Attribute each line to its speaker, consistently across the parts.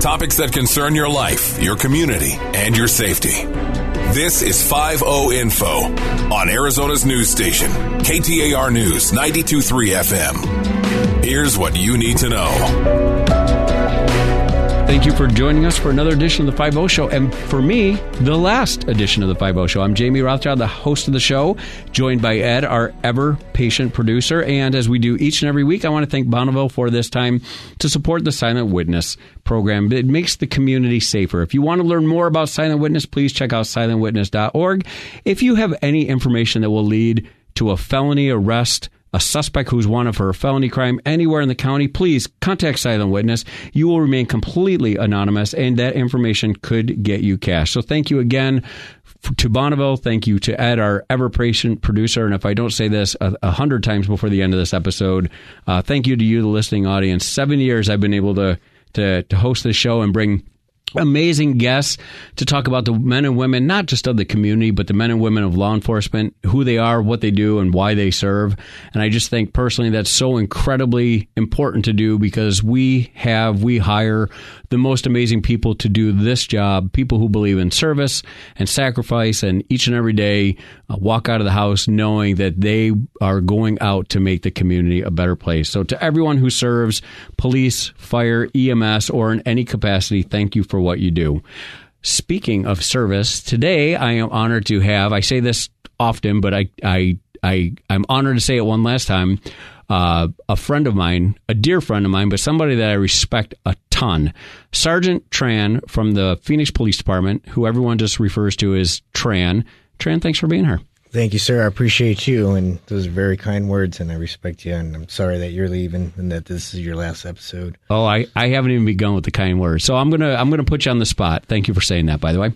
Speaker 1: Topics that concern your life, your community, and your safety. This is 5 Info on Arizona's news station, KTAR News 923 FM. Here's what you need to know.
Speaker 2: Thank you for joining us for another edition of the 5 Show. And for me, the last edition of the 5 Show. I'm Jamie Rothschild, the host of the show, joined by Ed, our ever patient producer. And as we do each and every week, I want to thank Bonneville for this time to support the Silent Witness program. It makes the community safer. If you want to learn more about Silent Witness, please check out silentwitness.org. If you have any information that will lead to a felony arrest, a suspect who's wanted for a felony crime anywhere in the county, please contact Silent Witness. You will remain completely anonymous, and that information could get you cash. So thank you again to Bonneville. Thank you to Ed, our ever patient producer. And if I don't say this a, a hundred times before the end of this episode, uh, thank you to you, the listening audience. Seven years I've been able to to, to host this show and bring amazing guests to talk about the men and women, not just of the community, but the men and women of law enforcement, who they are, what they do, and why they serve. And I just think personally that's so incredibly important to do because we have, we hire the most amazing people to do this job, people who believe in service and sacrifice, and each and every day uh, walk out of the house knowing that they are going out to make the community a better place. So to everyone who serves police, fire, EMS, or in any capacity, thank you for for what you do. Speaking of service, today I am honored to have, I say this often, but I, I, I, I'm honored to say it one last time. Uh, a friend of mine, a dear friend of mine, but somebody that I respect a ton. Sergeant Tran from the Phoenix Police Department, who everyone just refers to as Tran. Tran, thanks for being here.
Speaker 3: Thank you, sir. I appreciate you, and those are very kind words, and I respect you. And I'm sorry that you're leaving, and that this is your last episode.
Speaker 2: Oh, I, I haven't even begun with the kind words, so I'm gonna I'm gonna put you on the spot. Thank you for saying that, by the way.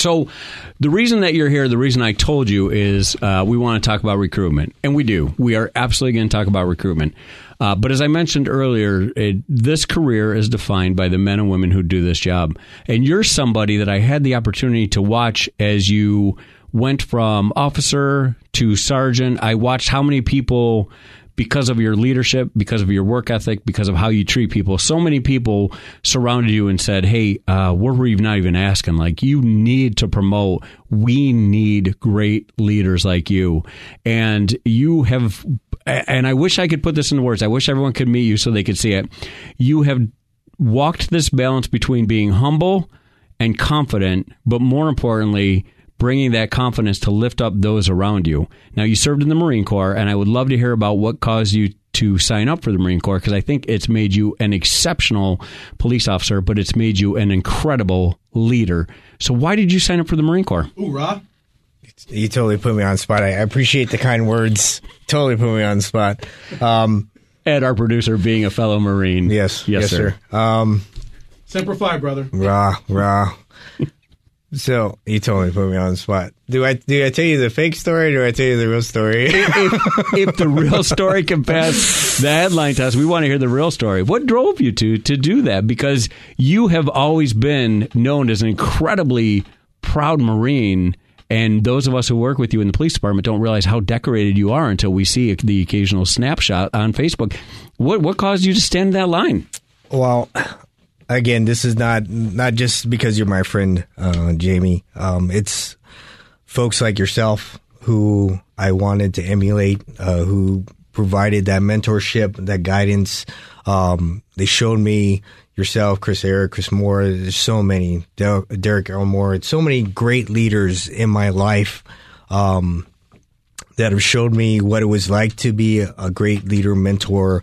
Speaker 2: So, the reason that you're here, the reason I told you is uh, we want to talk about recruitment, and we do. We are absolutely going to talk about recruitment. Uh, but as I mentioned earlier, it, this career is defined by the men and women who do this job, and you're somebody that I had the opportunity to watch as you went from officer to sergeant. I watched how many people because of your leadership, because of your work ethic, because of how you treat people. So many people surrounded you and said, "Hey, uh, we're not even asking. Like, you need to promote. We need great leaders like you." And you have, and I wish I could put this into words. I wish everyone could meet you so they could see it. You have walked this balance between being humble and confident, but more importantly bringing that confidence to lift up those around you. Now, you served in the Marine Corps, and I would love to hear about what caused you to sign up for the Marine Corps because I think it's made you an exceptional police officer, but it's made you an incredible leader. So, why did you sign up for the Marine Corps?
Speaker 3: Hoorah! You totally put me on the spot. I appreciate the kind words. Totally put me on the spot. Um,
Speaker 2: Ed, our producer, being a fellow Marine.
Speaker 3: Yes, yes, yes sir. sir. Um,
Speaker 4: Semper Fi, brother.
Speaker 3: Rah, rah. So you totally put me on the spot. Do I do I tell you the fake story or do I tell you the real story?
Speaker 2: if, if, the real story can pass the headline test, we want to hear the real story. What drove you to to do that? Because you have always been known as an incredibly proud Marine. And those of us who work with you in the police department don't realize how decorated you are until we see the occasional snapshot on Facebook. What what caused you to stand that line?
Speaker 3: Well, again, this is not not just because you're my friend, uh, Jamie. Um, it's folks like yourself who I wanted to emulate, uh, who provided that mentorship, that guidance. Um, they showed me yourself, Chris Eric, Chris Moore. There's so many, Derek Elmore. So many great leaders in my life. Um, that have showed me what it was like to be a great leader, mentor,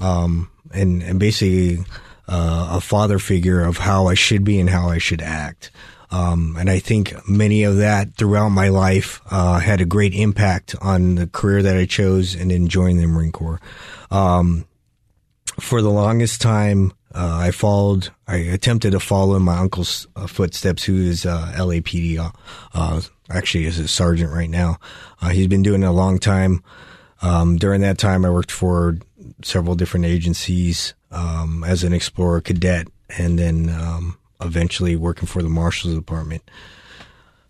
Speaker 3: um, and, and basically uh, a father figure of how I should be and how I should act. Um, and I think many of that throughout my life uh, had a great impact on the career that I chose and in joining the Marine Corps. Um, for the longest time, uh, I followed, I attempted to follow in my uncle's uh, footsteps, who is uh, LAPD, uh, uh, actually is a sergeant right now. he's been doing it a long time. Um, during that time, I worked for several different agencies um, as an explorer cadet, and then um, eventually working for the Marshals Department.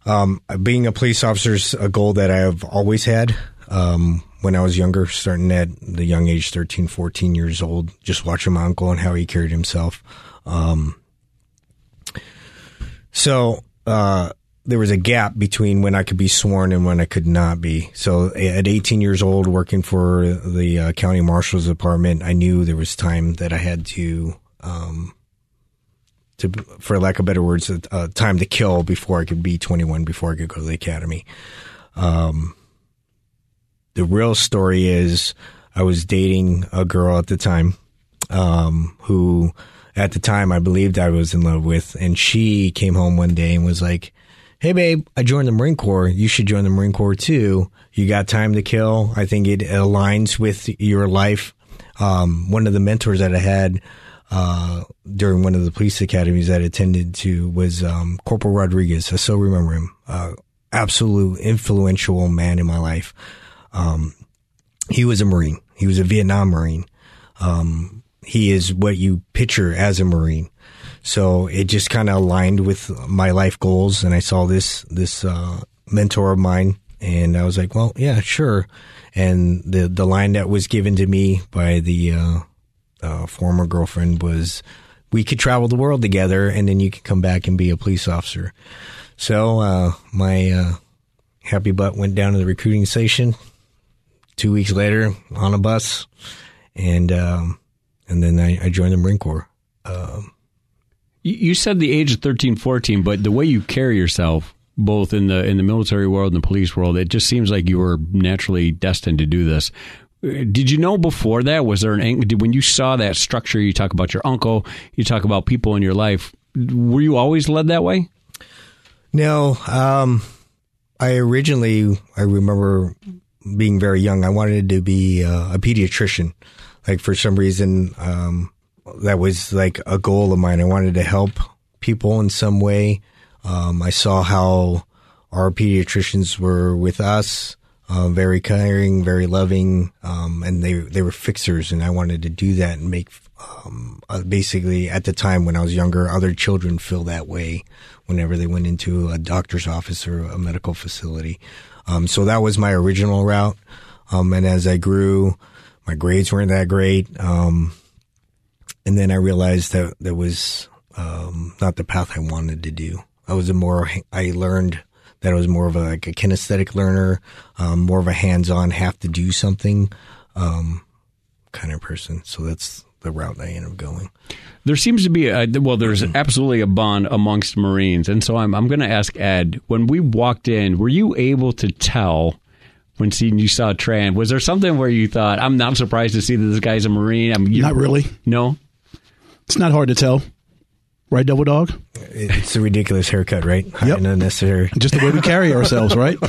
Speaker 3: Um, being a police officer is a goal that I have always had. Um, when I was younger, starting at the young age, 13, 14 years old, just watching my uncle and how he carried himself. Um, So uh, there was a gap between when I could be sworn and when I could not be. So at 18 years old, working for the uh, county marshal's department, I knew there was time that I had to, um, to for lack of better words, uh, time to kill before I could be 21, before I could go to the academy. Um, the real story is I was dating a girl at the time, um, who at the time I believed I was in love with, and she came home one day and was like, hey babe, I joined the Marine Corps. You should join the Marine Corps too. You got time to kill. I think it aligns with your life. Um, one of the mentors that I had uh, during one of the police academies that I attended to was um, Corporal Rodriguez. I still remember him. Uh, absolute influential man in my life. Um, he was a Marine. He was a Vietnam Marine. Um, he is what you picture as a Marine. So it just kind of aligned with my life goals, and I saw this this uh, mentor of mine, and I was like, well, yeah, sure. And the the line that was given to me by the uh, uh, former girlfriend was, "We could travel the world together, and then you could come back and be a police officer." So uh, my uh, happy butt went down to the recruiting station. Two weeks later, on a bus, and um, and then I, I, joined the Marine Corps.
Speaker 2: You said the age of 13, 14, but the way you carry yourself, both in the in the military world and the police world, it just seems like you were naturally destined to do this. Did you know before that? Was there an when you saw that structure? You talk about your uncle, you talk about people in your life. Were you always led that way?
Speaker 3: No, um, I originally I remember being very young. I wanted to be uh, a pediatrician. Like for some reason, um, that was like a goal of mine. I wanted to help people in some way. Um, I saw how our pediatricians were with us, uh, very caring, very loving, um, and they they were fixers, and I wanted to do that and make um, uh, basically at the time when I was younger, other children feel that way whenever they went into a doctor's office or a medical facility. Um, so that was my original route, um, and as I grew, my grades weren't that great. And then I realized that that was um, not the path I wanted to do. I was a more I learned that I was more of a, like a kinesthetic learner, um, more of a hands-on, have to do something um, kind of person. So that's the route I ended up going.
Speaker 2: There seems to be a, well, there's absolutely a bond amongst Marines, and so I'm I'm going to ask Ed. When we walked in, were you able to tell? When seeing you saw Tran, was there something where you thought, "I'm not surprised to see that this guy's a Marine"? I
Speaker 4: mean, not really.
Speaker 2: No,
Speaker 4: it's not hard to tell. Right, Double Dog?
Speaker 3: It's a ridiculous haircut, right?
Speaker 4: Yep.
Speaker 3: Unnecessary.
Speaker 4: Just the way we carry ourselves, right?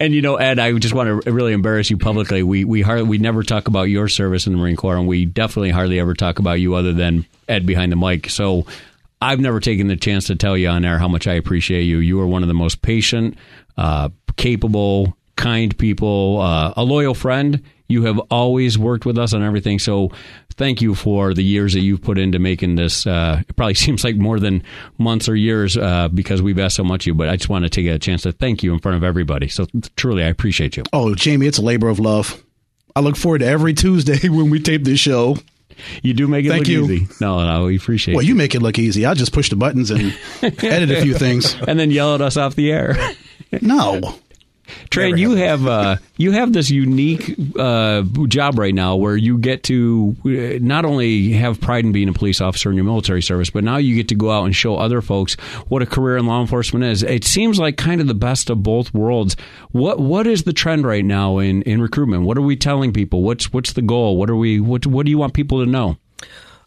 Speaker 2: And you know, Ed, I just want to really embarrass you publicly. We we hardly we never talk about your service in the Marine Corps, and we definitely hardly ever talk about you other than Ed behind the mic. So I've never taken the chance to tell you on air how much I appreciate you. You are one of the most patient, uh, capable, kind people, uh, a loyal friend. You have always worked with us on everything. So thank you for the years that you've put into making this. Uh, it probably seems like more than months or years uh, because we've asked so much of you, but I just want to take a chance to thank you in front of everybody. So truly, I appreciate you.
Speaker 4: Oh, Jamie, it's a labor of love. I look forward to every Tuesday when we tape this show.
Speaker 2: You do make it
Speaker 4: Thank
Speaker 2: look
Speaker 4: you.
Speaker 2: easy. No, no, we appreciate it.
Speaker 4: Well, you make it look easy. I just push the buttons and edit a few things.
Speaker 2: And then yell at us off the air.
Speaker 4: No.
Speaker 2: Tran, you have uh, you have this unique uh, job right now where you get to uh, not only have pride in being a police officer in your military service, but now you get to go out and show other folks what a career in law enforcement is. It seems like kind of the best of both worlds. What what is the trend right now in, in recruitment? What are we telling people? What's what's the goal? What are we what what do you want people to know?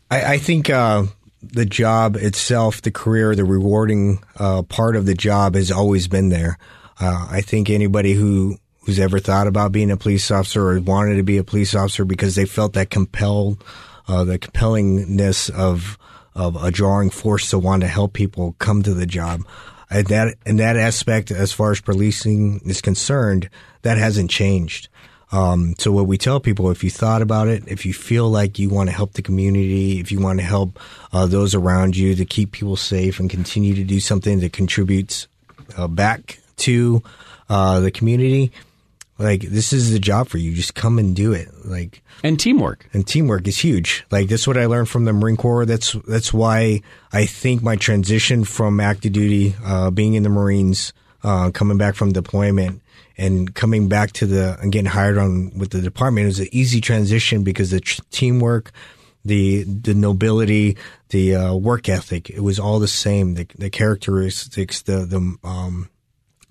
Speaker 3: I, I think uh, the job itself, the career, the rewarding uh, part of the job has always been there. Uh, I think anybody who who's ever thought about being a police officer or wanted to be a police officer because they felt that compelled, uh, the compellingness of of a drawing force to want to help people come to the job. And that in that aspect, as far as policing is concerned, that hasn't changed. Um, so what we tell people, if you thought about it, if you feel like you want to help the community, if you want to help uh, those around you to keep people safe and continue to do something that contributes uh, back to uh, the community, Like this is the job for you. Just come and do it. Like
Speaker 2: and teamwork.
Speaker 3: And teamwork is huge. Like that's what I learned from the Marine Corps. That's that's why I think my transition from active duty, uh, being in the Marines, uh, coming back from deployment, and coming back to the and getting hired on with the department was an easy transition because the tr- teamwork, the the nobility, the uh, work ethic, it was all the same. The, the characteristics, the the um,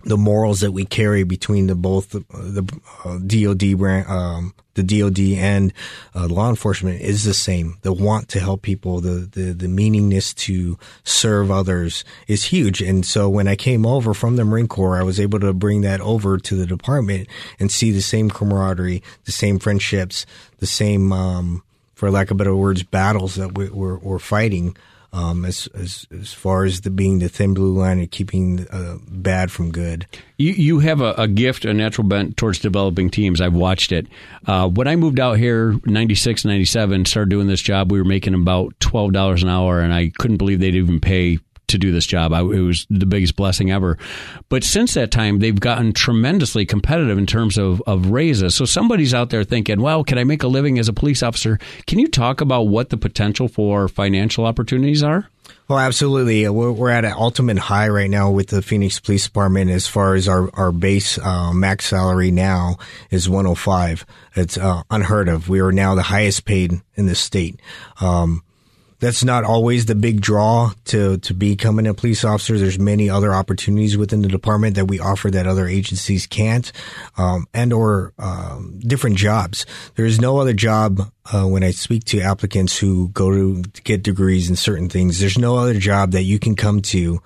Speaker 3: the morals that we carry between the both the, the uh, DoD brand, um, the DoD and uh, law enforcement is the same. The want to help people, the the the meaningness to serve others is huge. And so when I came over from the Marine Corps, I was able to bring that over to the department and see the same camaraderie, the same friendships, the same, um, for lack of better words, battles that we, we're, we're fighting um, as, as as far as the being the thin blue line and keeping uh, bad from good.
Speaker 2: You you have a, a, gift, a natural bent towards developing teams. I've watched it. Uh, when I moved out here, 96, 97, started doing this job, we were making about twelve dollars an hour, and I couldn't believe they'd even pay to do this job. I, it was the biggest blessing ever. But since that time, they've gotten tremendously competitive in terms of, of raises. So somebody's out there thinking, well, can I make a living as a police officer? Can you talk about what the potential for financial opportunities are?
Speaker 3: Well, absolutely. We're, at an ultimate high right now with the Phoenix Police Department as far as our, our base uh, max salary now is 105. It's uh, unheard of. We are now the highest paid in the state. Um, that's not always the big draw to to becoming a police officer. There's many other opportunities within the department that we offer that other agencies can't, um, and or um, different jobs. There is no other job uh, when I speak to applicants who go to get degrees in certain things. There's no other job that you can come to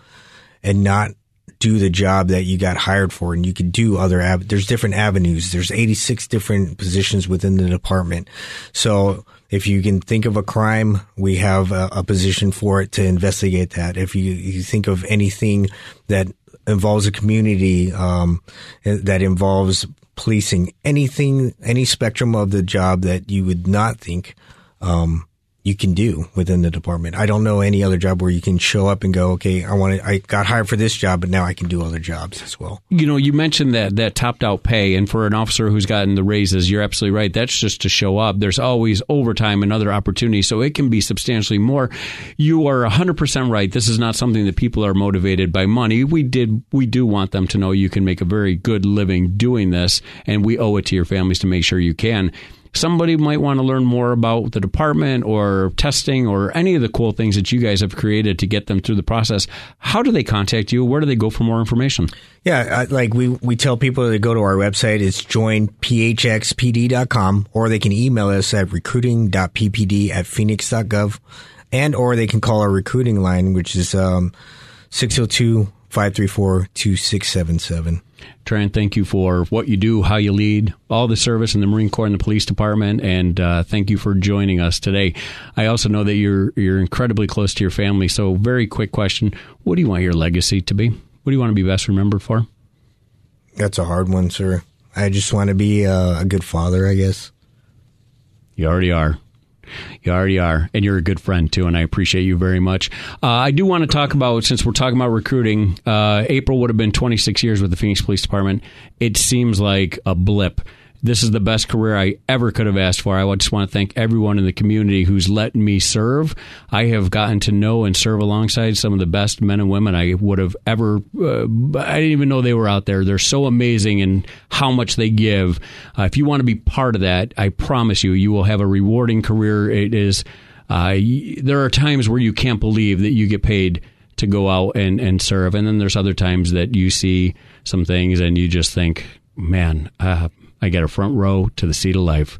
Speaker 3: and not do the job that you got hired for and you could do other av- there's different avenues there's 86 different positions within the department so if you can think of a crime, we have a, a position for it to investigate that. If you, you, think of anything that involves a community, um, that involves policing, anything, any spectrum of the job that you would not think, um, you can do within the department. I don't know any other job where you can show up and go, okay, I want to, I got hired for this job, but now I can do other jobs as well.
Speaker 2: You know, you mentioned that that topped out pay, and for an officer who's gotten the raises, you're absolutely right. That's just to show up. There's always overtime and other opportunities, so it can be substantially more. You are 100% right. This is not something that people are motivated by money. We did, we do want them to know you can make a very good living doing this, and we owe it to your families to make sure you can somebody might want to learn more about the department or testing or any of the cool things that you guys have created to get them through the process, how do they contact you? Where do they go for more information?
Speaker 3: Yeah, like we, we tell people to go to our website. It's joinphxpd.com or they can email us at recruiting.ppd at phoenix.gov and or they can call our recruiting line, which is um, 602 534 2677.
Speaker 2: Tran, thank you for what you do, how you lead, all the service in the Marine Corps and the police department, and uh, thank you for joining us today. I also know that you're you're incredibly close to your family. So, very quick question: What do you want your legacy to be? What do you want to be best remembered for?
Speaker 3: That's a hard one, sir. I just want to be a, a good father, I guess.
Speaker 2: You already are. You already are, and you're a good friend too, and I appreciate you very much. Uh, I do want to talk about since we're talking about recruiting. Uh, April would have been 26 years with the Phoenix Police Department. It seems like a blip this is the best career I ever could have asked for. I just want to thank everyone in the community who's let me serve. I have gotten to know and serve alongside some of the best men and women I would have ever. Uh, I didn't even know they were out there. They're so amazing in how much they give. Uh, if you want to be part of that, I promise you, you will have a rewarding career. It is. Uh, there are times where you can't believe that you get paid to go out and, and serve, and then there's other times that you see some things and you just think, man, uh, I get a front row to the seat of life.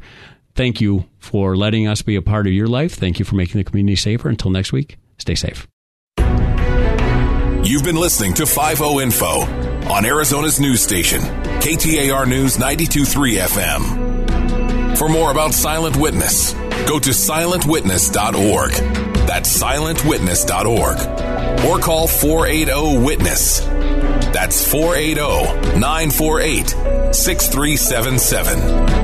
Speaker 2: Thank you for letting us be a part of your life. Thank you for making the community safer. Until next week, stay safe.
Speaker 1: You've been listening to 5 Info on Arizona's news station, KTAR News 923 FM. For more about Silent Witness, go to silentwitness.org. That's silentwitness.org. Or call 480 Witness. That's 480 948 6377.